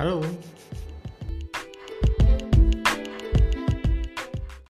Halo.